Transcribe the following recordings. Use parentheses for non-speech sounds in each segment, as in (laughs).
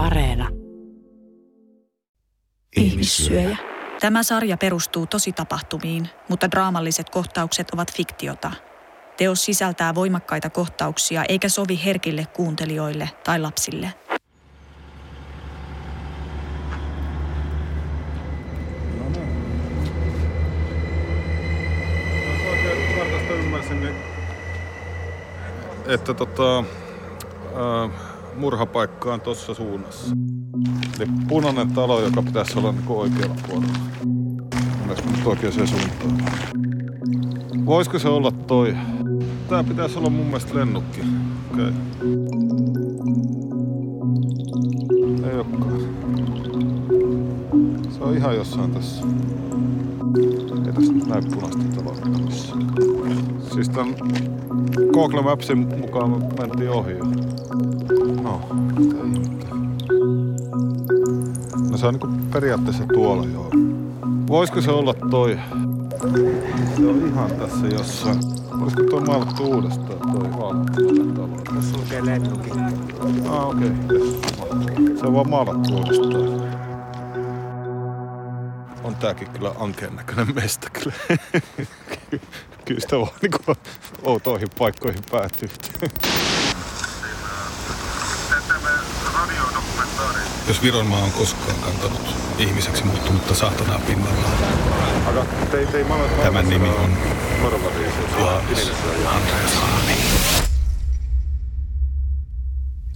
Areena. Ihmissyöjä. Tämä sarja perustuu tositapahtumiin, mutta draamalliset kohtaukset ovat fiktiota. Teos sisältää voimakkaita kohtauksia eikä sovi herkille kuuntelijoille tai lapsille. että tota, äh, murhapaikka on tuossa suunnassa. Eli punainen talo, joka pitäisi olla niin oikealla puolella. Mennäänkö nyt oikeaan suuntaan? Voisiko se olla toi? Tää pitäisi olla mun mielestä lennukki. Okei. Okay. Ei olekaan. Se on ihan jossain tässä. Ei tässä nyt näy punaista taloa. Siis tän Google Mapsin mukaan me mentiin ohi. No, No se on niinku periaatteessa tuolla joo. Voisiko se olla toi? Se on ihan tässä jossain. Olisiko tuo maalattu uudestaan toi talo? Tässä lukee lennukin. Ah okei, okay. Se on vaan maalattu uudestaan. On tääkin kyllä ankeen näköinen mesta kyllä. (laughs) kyllä sitä voi niinku outoihin paikkoihin päätyä. Jos Viron maa on koskaan kantanut ihmiseksi muuttunutta saatanaa pinnallaan. Tämän nimi on Aavis Andreas Haani.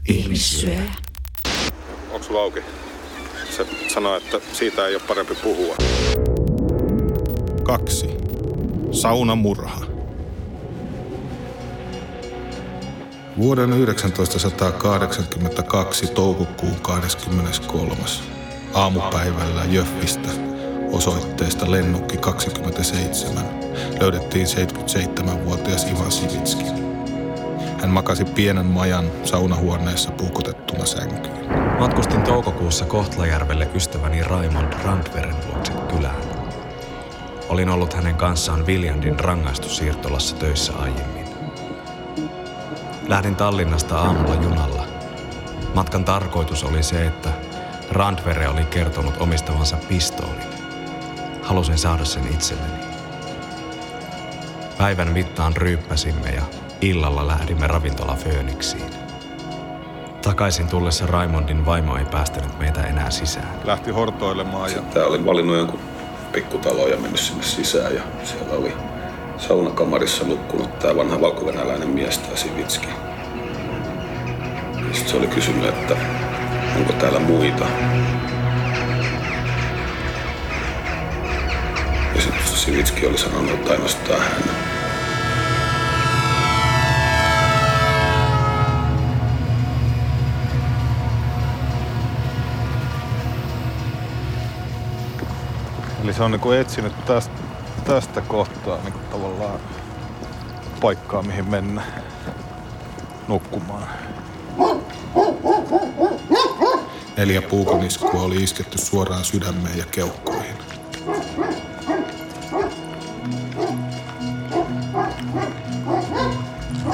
Ihmissyöjä. Onko sulla auki? Se sanoo, että siitä ei ole parempi puhua. Kaksi. Saunamurha. Vuoden 1982 toukokuun 23. aamupäivällä Jöffistä osoitteesta Lennukki 27 löydettiin 77-vuotias Ivan Sivitski. Hän makasi pienen majan saunahuoneessa puukotettuna sänkyyn. Matkustin toukokuussa Kohtlajärvelle ystäväni Raimond Randveren vuoksi kylään. Olin ollut hänen kanssaan Viljandin rangaistussiirtolassa töissä aiemmin. Lähdin Tallinnasta aamulla junalla. Matkan tarkoitus oli se, että Randvere oli kertonut omistavansa pistoolin. Halusin saada sen itselleni. Päivän mittaan ryyppäsimme ja illalla lähdimme ravintola Fööniksiin. Takaisin tullessa Raimondin vaimo ei päästänyt meitä enää sisään. Lähti hortoilemaan ja Sitten olin valinnut jonkun pikkutalo ja mennyt sinne sisään ja siellä oli saunakamarissa nukkunut tämä vanha valkovenäläinen mies, tämä Sivitski. Sitten se oli kysynyt, että onko täällä muita. Ja sitten Sivitski oli sanonut, että ainoastaan hän. Eli se on niinku etsinyt tästä, tästä kohtaa niinku tavallaan paikkaa, mihin mennä nukkumaan. Neljä puukoniskua oli isketty suoraan sydämeen ja keuhkoihin.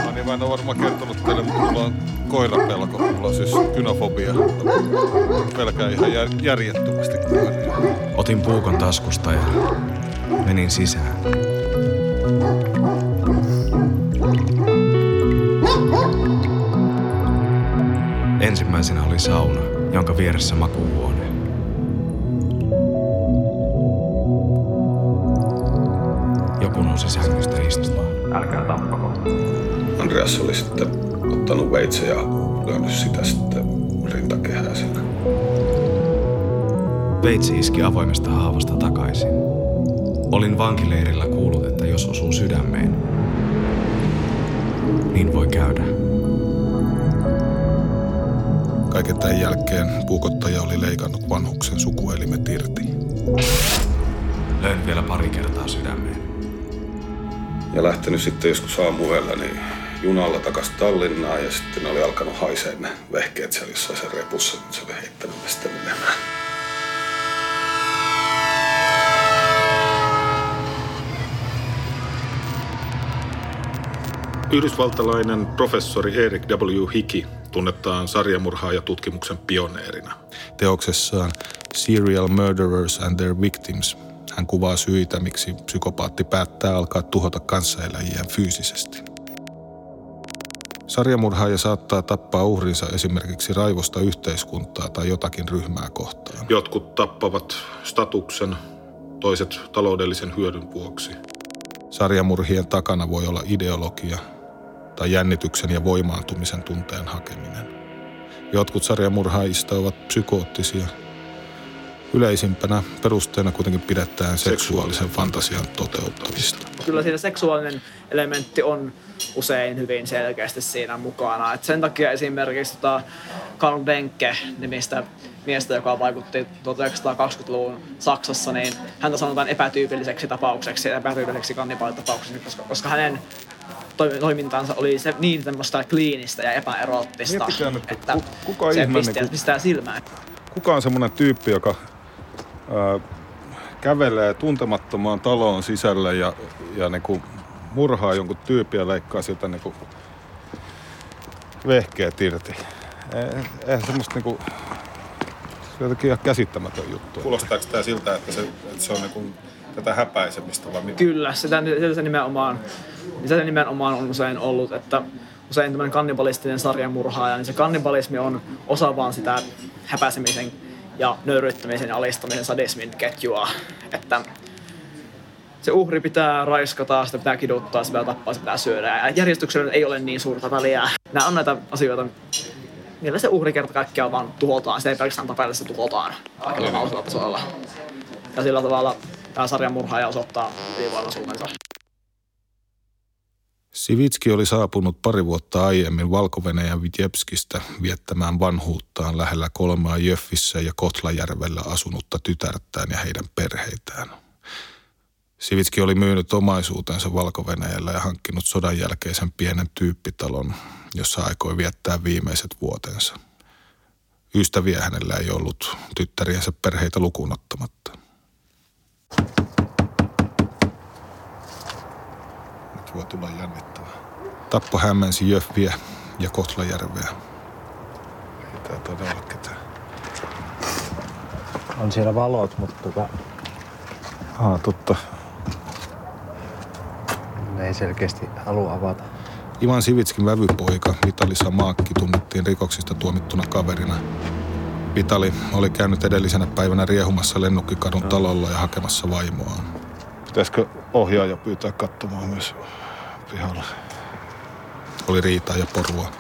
No niin, mä en ole varmaan kertonut teille, mutta mulla on koirapelko. Mulla on siis kynofobia. Pelkää ihan jär, järjettömästi koiria. Otin puukon taskusta ja menin sisään. Ensimmäisenä oli sauna, jonka vieressä makuuhuone. Joku nousi sängystä istumaan. Älkää tappako. Andreas oli sitten ottanut veitsen ja lyönyt sitä sitten rintakehää siinä. Veitsi iski avoimesta haavasta takaisin. Olin vankileirillä kuullut, että jos osuu sydämeen, niin voi käydä. Kaiken tämän jälkeen puukottaja oli leikannut vanhuksen sukuelimet irti. Löin vielä pari kertaa sydämeen. Ja lähtenyt sitten joskus aamuella niin junalla takas Tallinnaan ja sitten oli alkanut haisee ne vehkeet siellä jossain sen repussa, niin se oli heittänyt sitten menemään. Yhdysvaltalainen professori Eric W. Hickey tunnetaan sarjamurhaa ja tutkimuksen pioneerina. Teoksessaan Serial Murderers and Their Victims hän kuvaa syitä, miksi psykopaatti päättää alkaa tuhota kanssaeläjiään fyysisesti. Sarjamurhaaja saattaa tappaa uhrinsa esimerkiksi raivosta yhteiskuntaa tai jotakin ryhmää kohtaan. Jotkut tappavat statuksen, toiset taloudellisen hyödyn vuoksi. Sarjamurhien takana voi olla ideologia tai jännityksen ja voimaantumisen tunteen hakeminen. Jotkut sarjamurhaajista ovat psykoottisia. Yleisimpänä perusteena kuitenkin pidetään seksuaalisen fantasian toteuttamista. Kyllä siinä seksuaalinen elementti on usein hyvin selkeästi siinä mukana. Et sen takia esimerkiksi tota Karl Benke nimistä miestä, joka vaikutti 1920-luvun Saksassa, niin häntä sanotaan epätyypilliseksi tapaukseksi ja epätyypilliseksi kannibaalitapaukseksi, koska, koska hänen toimintansa oli se, niin semmoista kliinistä ja epäeroottista, nyt, että kuka se ihme, pistää, niin, pistää silmään. kuka on semmoinen tyyppi, joka ää, kävelee tuntemattomaan taloon sisälle ja, ja niin kuin murhaa jonkun tyypin ja leikkaa siltä niin kuin vehkeet irti. Eh, eihän semmoista niinku, se on jotenkin ihan käsittämätön juttu. Kuulostaako tämä siltä, että se, että se on niin tätä häpäisemistä vai mitä? Kyllä, sitä, sitä, nimenomaan, sitä nimenomaan on usein ollut, että usein tämmöinen kannibalistinen sarjamurhaaja, niin se kannibalismi on osa vaan sitä häpäisemisen ja nöyryttämisen ja alistamisen sadismin ketjua. Että se uhri pitää raiskata, sitä pitää kiduttaa, sitä pitää tappaa, sitä pitää syödä. Ja järjestyksellä ei ole niin suurta väliä. Nämä on näitä asioita, millä se uhri kerta kaikkiaan vaan tuhotaan. Se ei pelkästään tapella, se tuhotaan kaikilla tasoilla. Ja sillä tavalla tämä sarjan murhaaja osoittaa ylivoimaisuutensa. Sivitski oli saapunut pari vuotta aiemmin valko Vitebskistä viettämään vanhuuttaan lähellä kolmaa Jöffissä ja Kotlajärvellä asunutta tytärtään ja heidän perheitään. Sivitski oli myynyt omaisuutensa valko ja hankkinut sodan jälkeisen pienen tyyppitalon, jossa aikoi viettää viimeiset vuotensa. Ystäviä hänellä ei ollut, tyttäriensä perheitä lukuun ottamatta. Nyt voi tulla jännittävää. Tappo hämmensi Jöfviä ja Kotlajärveä. Ei tää todella ketään. On siellä valot, mutta tota, Ah, totta. ne ei selkeästi halua avata. Ivan Sivitskin vävypoika Vitali Samaakki tunnettiin rikoksista tuomittuna kaverina. Vitali oli käynyt edellisenä päivänä riehumassa Lennokkikadun talolla ja hakemassa vaimoaan. Pitäisikö ohjaaja pyytää katsomaan myös pihalla? Oli riitaa ja porua.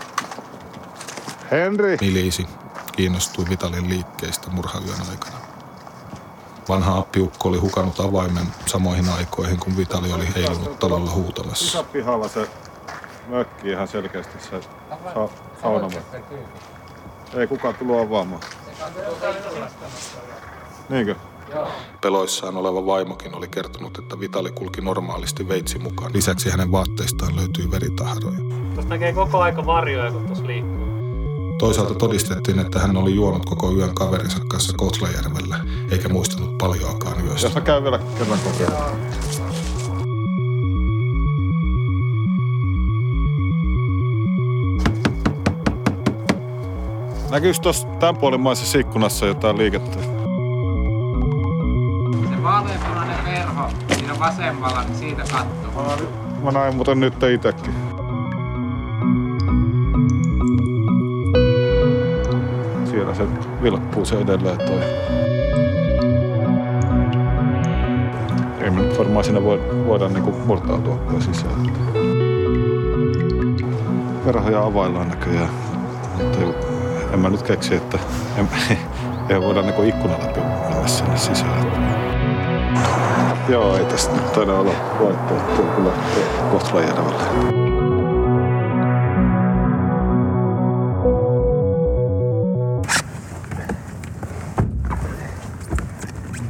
Henri! Milisi kiinnostui Vitalin liikkeistä murhayön aikana. Vanha appiukko oli hukannut avaimen samoihin aikoihin, kun Vitali oli heilunut talolla huutamassa. pihalla se mökki ihan selkeästi se sa- saunamökki. Ei kukaan tullut avaamaan. Niinkö? Peloissaan oleva vaimokin oli kertonut, että Vitali kulki normaalisti veitsi mukaan. Lisäksi hänen vaatteistaan löytyi veritahroja. Tuossa näkee koko aika varjoja, kun tuossa liikkuu. Toisaalta todistettiin, että hän oli juonut koko yön kaverinsa kanssa Kotlajärvellä, eikä muistanut paljoakaan yöstä. Jos mä käyn vielä kerran kokeilemaan. Näkyykö tuossa tämän puolimmaisessa ikkunassa jotain liikettä? Se vaaleanpunainen verho siinä vasemmalla, niin siitä katsoo. Mä näin muuten nyt itsekin. Siellä se vilkkuu se edelleen toi. Ei me nyt varmaan sinne voi, voida niinku murtautua sisään. Verhoja availlaan näköjään. En mä nyt keksi, että (laughs) ei voida niinku ikkunan läpi mennä sinne sisään. Joo, ei tästä nyt taida olla vaihtoehtoa kyllä Kohtla-Järvelle.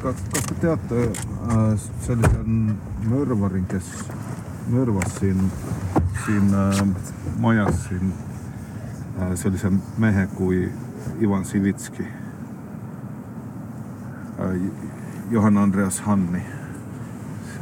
Koska te olette äh, sellaisen mörvarin, kes mörvasi siinä, siinä äh, äh, sellaisen mehen kuin Ivan Sivitski, äh, Johan Andreas Hanni.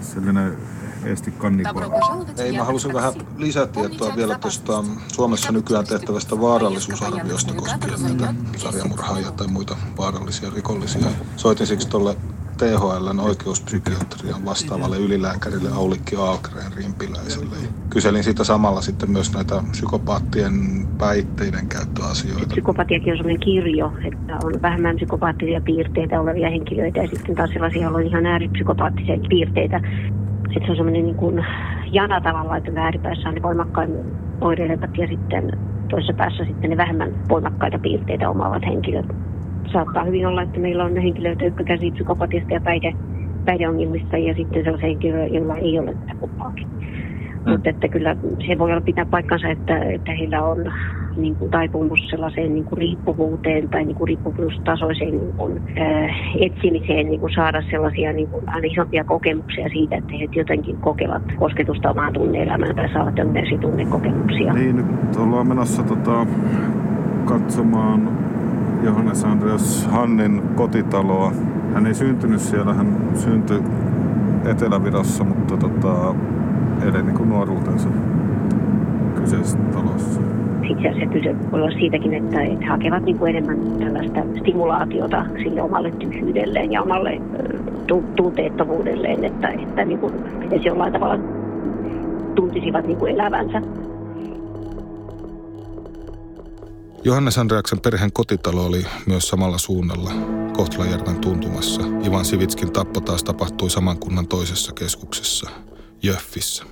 Sellainen esti kannikoilla. Ei, mä halusin vähän lisätietoa vielä tuosta Suomessa nykyään tehtävästä vaarallisuusarviosta koskien näitä sarjamurhaajia tai muita vaarallisia rikollisia. Soitin siksi tuolle THLn oikeuspsykiatrian vastaavalle ylilääkärille Aulikki Aalkreen rimpiläiselle. Kyselin siitä samalla sitten myös näitä psykopaattien päitteiden käyttöasioita. Psykopatiakin on sellainen kirjo, että on vähemmän psykopaattisia piirteitä olevia henkilöitä ja sitten taas sellaisia, joilla on ihan ääripsykopaattisia piirteitä. Että se on sellainen niin kuin jana tavallaan, että ääripäässä on ne voimakkaimmin oireilevat ja sitten toisessa päässä sitten ne vähemmän voimakkaita piirteitä omaavat henkilöt saattaa hyvin olla, että meillä on henkilöitä, jotka kärsivät psykopatiasta ja päihde, päihdeongelmista ja sitten sellaisia henkilöitä, joilla ei ole tätä kumpaakin. Mm. Mutta että kyllä se voi olla pitää paikkansa, että, että heillä on niin kuin taipumus sellaiseen niin kuin riippuvuuteen tai niin kuin riippuvuustasoiseen niin kuin, äh, etsimiseen niin kuin saada sellaisia niin kuin, aina isompia kokemuksia siitä, että he jotenkin kokevat kosketusta omaan tunne-elämään tai saavat jonkinlaisia tunnekokemuksia. Niin, nyt ollaan menossa tota, katsomaan Johannes Andreas Hannin kotitaloa. Hän ei syntynyt siellä, hän syntyi Etelä-Virossa, mutta tota, eli niin kuin nuoruutensa kyseisessä talossa. Itse asiassa kyse voi olla siitäkin, että he hakevat niin kuin enemmän tällaista stimulaatiota sille omalle tyhjyydelleen ja omalle tunteettomuudelleen, että, että niin kuin, edes jollain tavalla tuntisivat niin kuin elävänsä. Johannes Andreaksen perheen kotitalo oli myös samalla suunnalla, Kohtlajärven tuntumassa. Ivan Sivitskin tappo taas tapahtui saman kunnan toisessa keskuksessa, Jöffissä.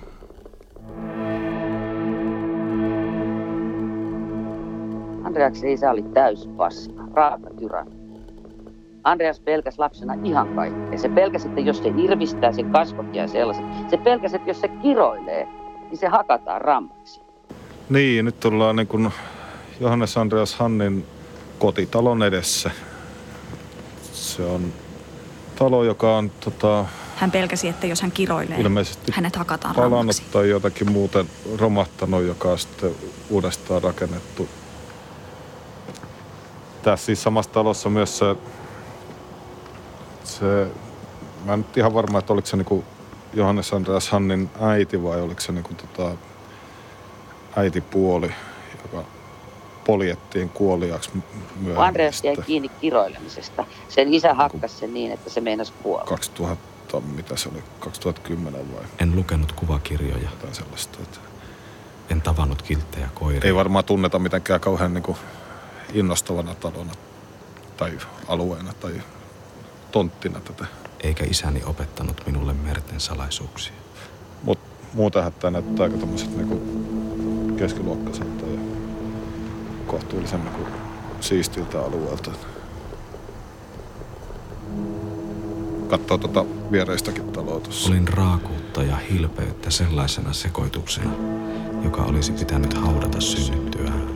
Andreaksen isä oli täyspaska, raaka tyranni. Andreas pelkäsi lapsena ihan kaikkea. Se pelkäsi, että jos se irvistää, sen kasvot jää sellaiset. Se pelkäsi, että jos se kiroilee, niin se hakataan rammaksi. Niin, nyt ollaan niin kuin Johannes Andreas Hannin kotitalon edessä. Se on talo, joka on tota, Hän pelkäsi, että jos hän kiroilee, ilmeisesti hänet hakataan palannut rammaksi. tai jotakin muuten romahtanut, joka on sitten uudestaan rakennettu. Tässä siis samassa talossa myös se, se mä en nyt ihan varma, että oliko se niinku Johannes Andreas Hannin äiti vai oliko se niinku tota äitipuoli, joka poljettiin kuoliaksi myöhemmin. Andreas jäi kiinni kiroilemisesta, sen isä hakkas sen niin, että se meinasi kuolla. 2000, mitä se oli, 2010 vai En lukenut kuvakirjoja. jotain sellaista. Että En tavannut kilttejä koiria. ei varmaan tunneta mitenkään kauhean niin kuin innostavana talona tai alueena tai tonttina tätä. Eikä isäni opettanut minulle merten salaisuuksia. Mutta muutenhan tämä näyttää aika tämmöiset niin keskiluokkaiselta kohtuullisen niin kuin siistiltä alueelta. Katsoo tuota viereistäkin taloa tuossa. Olin raakuutta ja hilpeyttä sellaisena sekoituksena, joka olisi pitänyt haudata synnyttyään.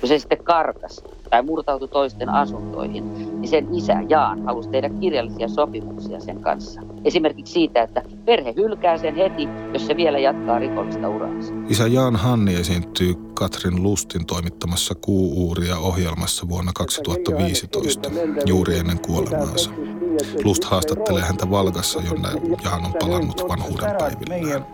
Kun se sitten karkas tai murtautui toisten asuntoihin, niin sen isä Jaan halusi tehdä kirjallisia sopimuksia sen kanssa. Esimerkiksi siitä, että perhe hylkää sen heti, jos se vielä jatkaa rikollista uraansa. Isä Jaan Hanni esiintyy Katrin Lustin toimittamassa Kuuuuria ohjelmassa vuonna 2015, juuri ennen kuolemaansa. Lust haastattelee häntä Valgassa, jonne Jaan on palannut vanhuuden päivillään.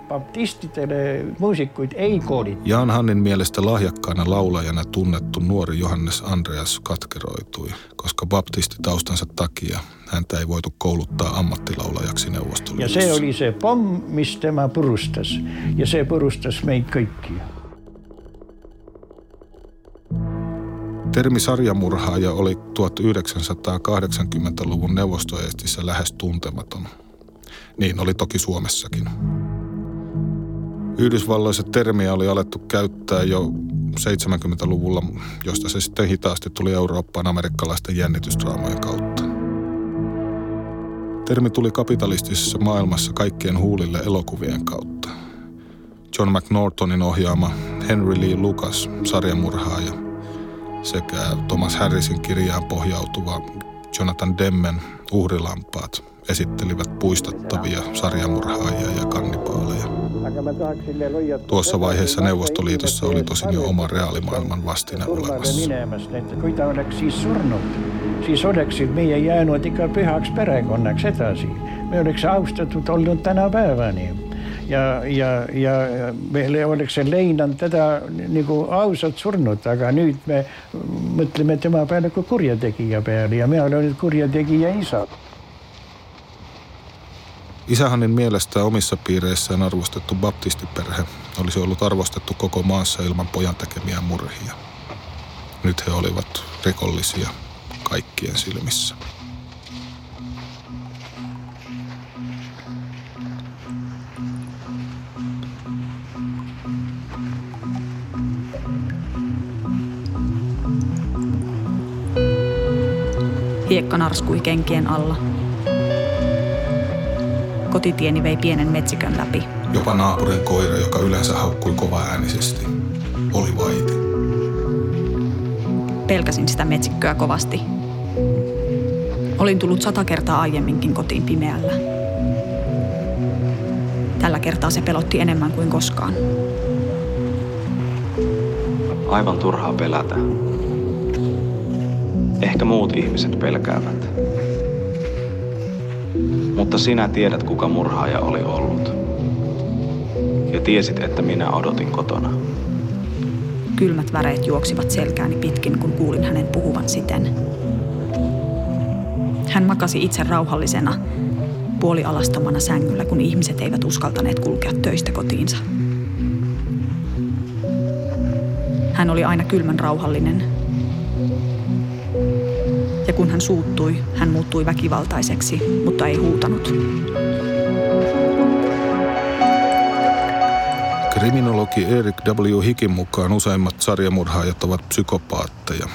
Jaan Hannin mielestä lahjakkaana laulajana tunnettu nuori Johannes Andreas katkeroitui, koska baptistitaustansa takia häntä ei voitu kouluttaa ammattilaulajaksi ja Neuvostoliitossa. see oli see pomm, mis tema purustas ja see purustas meid kõiki. Termi sarjamurhaaja oli 1980-luvun Neuvostoestissä lähes tuntematon. Niin oli toki Suomessakin. Yhdysvalloissa termiä oli alettu käyttää jo 70-luvulla, josta se sitten hitaasti tuli Eurooppaan amerikkalaisten jännitysdraamojen kautta. Termi tuli kapitalistisessa maailmassa kaikkien huulille elokuvien kautta. John McNortonin ohjaama Henry Lee Lucas, sarjamurhaaja, sekä Thomas Harrisin kirjaan pohjautuva Jonathan Demmen uhrilampaat esittelivät puistattavia sarjamurhaajia ja kannibaaleja. Tuossa vaiheessa Neuvostoliitossa oli tosin jo oma reaalimaailman vastine olemassa. Siis oleksid meie jäänud ikka pühaks perekonnaks edasi. Me oleks austatud olnud tänapäevani ja, ja, ja meile oleks leinanud teda nagu ausalt surnud, aga nüüd me mõtleme tema peale kui kurjategija peale ja mina olen kurjategija isa. Isähanin mielestä omissa piireissään arvostettu baptistiperhe olisi ollut arvostettu koko maassa ilman pojan tekemiä murhia. Nyt he olivat rikollisia kaikkien silmissä. Hiekka narskui kenkien alla. Kotitieni vei pienen metsikön läpi. Jopa naapurin koira, joka yleensä haukkui äänisesti, oli vaiti. Pelkäsin sitä metsikköä kovasti. Olin tullut sata kertaa aiemminkin kotiin pimeällä. Tällä kertaa se pelotti enemmän kuin koskaan. Aivan turhaa pelätä. Ehkä muut ihmiset pelkäävät. Mutta sinä tiedät, kuka murhaaja oli ollut. Ja tiesit, että minä odotin kotona. Kylmät väreet juoksivat selkääni pitkin, kun kuulin hänen puhuvan siten. Hän makasi itse rauhallisena, puolialastomana sängyllä, kun ihmiset eivät uskaltaneet kulkea töistä kotiinsa. Hän oli aina kylmän rauhallinen, ja kun hän suuttui, hän muuttui väkivaltaiseksi, mutta ei huutanut. Kriminologi Erik W. Hikin mukaan useimmat sarjamurhaajat ovat psykopaatteja,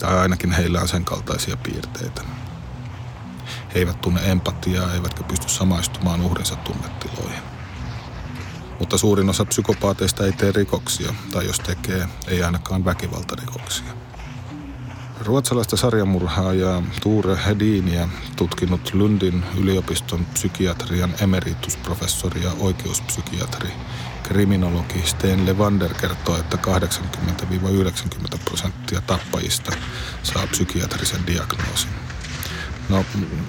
tai ainakin heillä on sen kaltaisia piirteitä. Eivät tunne empatiaa eivätkä pysty samaistumaan uhrinsa tunnetiloihin. Mutta suurin osa psykopaateista ei tee rikoksia, tai jos tekee, ei ainakaan väkivaltarikoksia. Ruotsalaista sarjamurhaajaa Tuure Hediniä tutkinut Lundin yliopiston psykiatrian emeritusprofessori ja oikeuspsykiatri kriminologi Sten Levander kertoo, että 80-90 prosenttia tappajista saa psykiatrisen diagnoosin. No,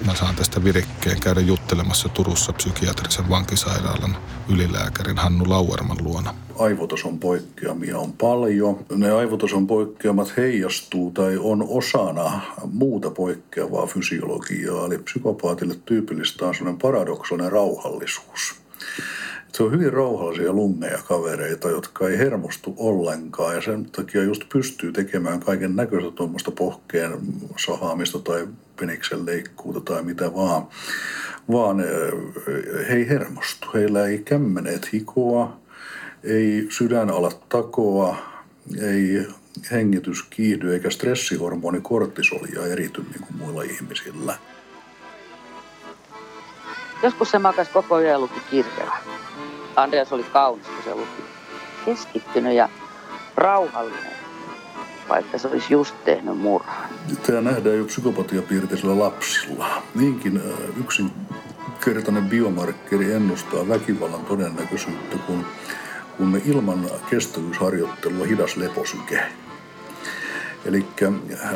mä saan tästä virikkeen käydä juttelemassa Turussa psykiatrisen vankisairaalan ylilääkärin Hannu Lauerman luona. Aivotason poikkeamia on paljon. Ne aivotason poikkeamat heijastuu tai on osana muuta poikkeavaa fysiologiaa. Eli psykopaatille tyypillistä on sellainen paradoksaalinen rauhallisuus se on hyvin rauhallisia lungeja kavereita, jotka ei hermostu ollenkaan ja sen takia just pystyy tekemään kaiken näköistä tuommoista pohkeen sahaamista tai peniksen leikkuuta tai mitä vaan. Vaan he ei hermostu. Heillä ei kämmeneet hikoa, ei sydän ala takoa, ei hengitys kiihdy eikä stressihormoni kortisolia erity niin kuin muilla ihmisillä. Joskus se makas koko ajan luki kirjaa. Andreas oli kaunis, kun se luki. Keskittynyt ja rauhallinen, vaikka se olisi just tehnyt murhan. Tämä nähdään jo psykopatiapiirteisillä lapsilla. Niinkin yksinkertainen biomarkkeri ennustaa väkivallan todennäköisyyttä, kun, kun ilman kestävyysharjoittelua hidas leposyke. Eli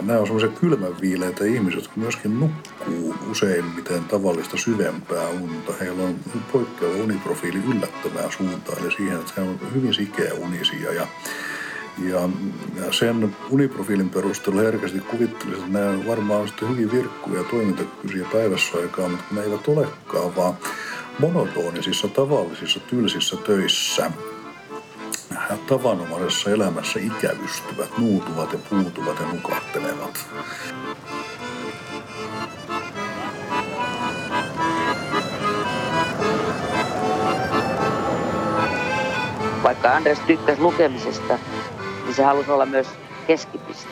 nämä on semmoisia kylmänviileitä ihmisiä, jotka myöskin nukkuu useimmiten tavallista syvempää unta. Heillä on poikkeava uniprofiili yllättävää suuntaan, eli siihen, että he on hyvin sikeä unisia ja ja sen uniprofiilin perusteella herkästi kuvittelisin, että nämä varmaan sitten hyvin virkkuja ja toimintakykyisiä päivässä aikaa, mutta ne eivät olekaan, vaan monotonisissa, tavallisissa, tylsissä töissä tavanomaisessa elämässä ikävystyvät, nuutuvat ja puutuvat ja nukahtelevat. Vaikka Andres tykkäsi lukemisesta, niin se halusi olla myös keskipiste.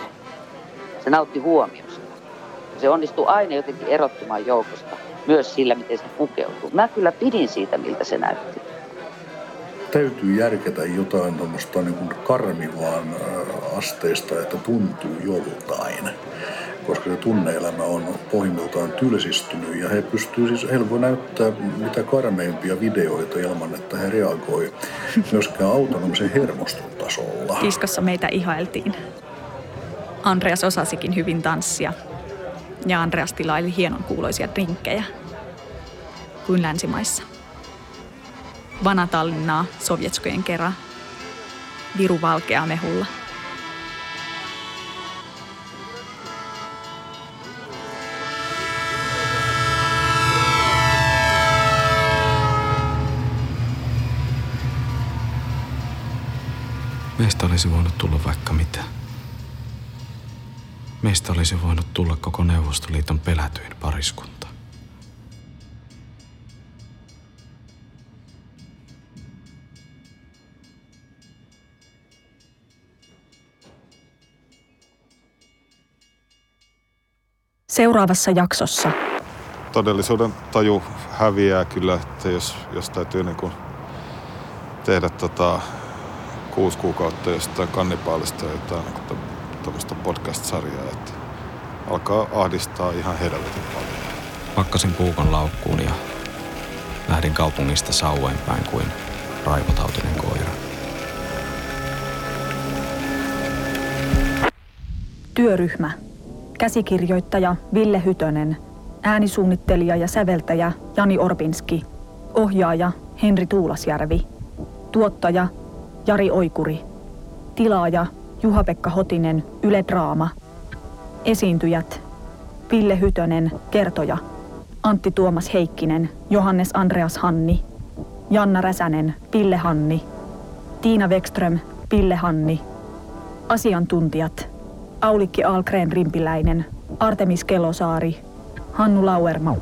Se nautti huomiosta. Se onnistui aina jotenkin erottumaan joukosta, myös sillä, miten se pukeutuu. Mä kyllä pidin siitä, miltä se näytti. Täytyy järketä jotain tuommoista niin karmivaan asteista, että tuntuu joltain koska se tunneelämä on pohjimmiltaan tylsistynyt ja he pystyvät siis, heillä voi näyttää mitä karmeimpia videoita ilman, että he reagoi myöskään autonomisen hermoston tasolla. Kiskassa meitä ihailtiin. Andreas osasikin hyvin tanssia ja Andreas tilaili hienon kuuloisia drinkkejä kuin länsimaissa. Vanatallinnaa sovjetskojen kerran. Viru valkea mehulla. Meistä olisi voinut tulla vaikka mitä. Meistä olisi voinut tulla koko Neuvostoliiton pelätyin pariskunta. Seuraavassa jaksossa. Todellisuuden taju häviää kyllä, että jos, jos täytyy niin kuin tehdä tota kuusi kuukautta jostain kannipaalista jotain niin tämmöistä podcast-sarjaa, että alkaa ahdistaa ihan helvetin paljon. Pakkasin puukon laukkuun ja lähdin kaupungista sauvoin päin kuin raivotautinen koira. Työryhmä. Käsikirjoittaja Ville Hytönen. Äänisuunnittelija ja säveltäjä Jani Orbinski. Ohjaaja Henri Tuulasjärvi. Tuottaja Jari Oikuri. Tilaaja Juha-Pekka Hotinen, Yle Draama. Esiintyjät Ville Hytönen, kertoja. Antti Tuomas Heikkinen, Johannes Andreas Hanni. Janna Räsänen, Ville Hanni. Tiina Wekström, Ville Hanni. Asiantuntijat Aulikki Algren Rimpiläinen, Artemis Kelosaari, Hannu Lauerma.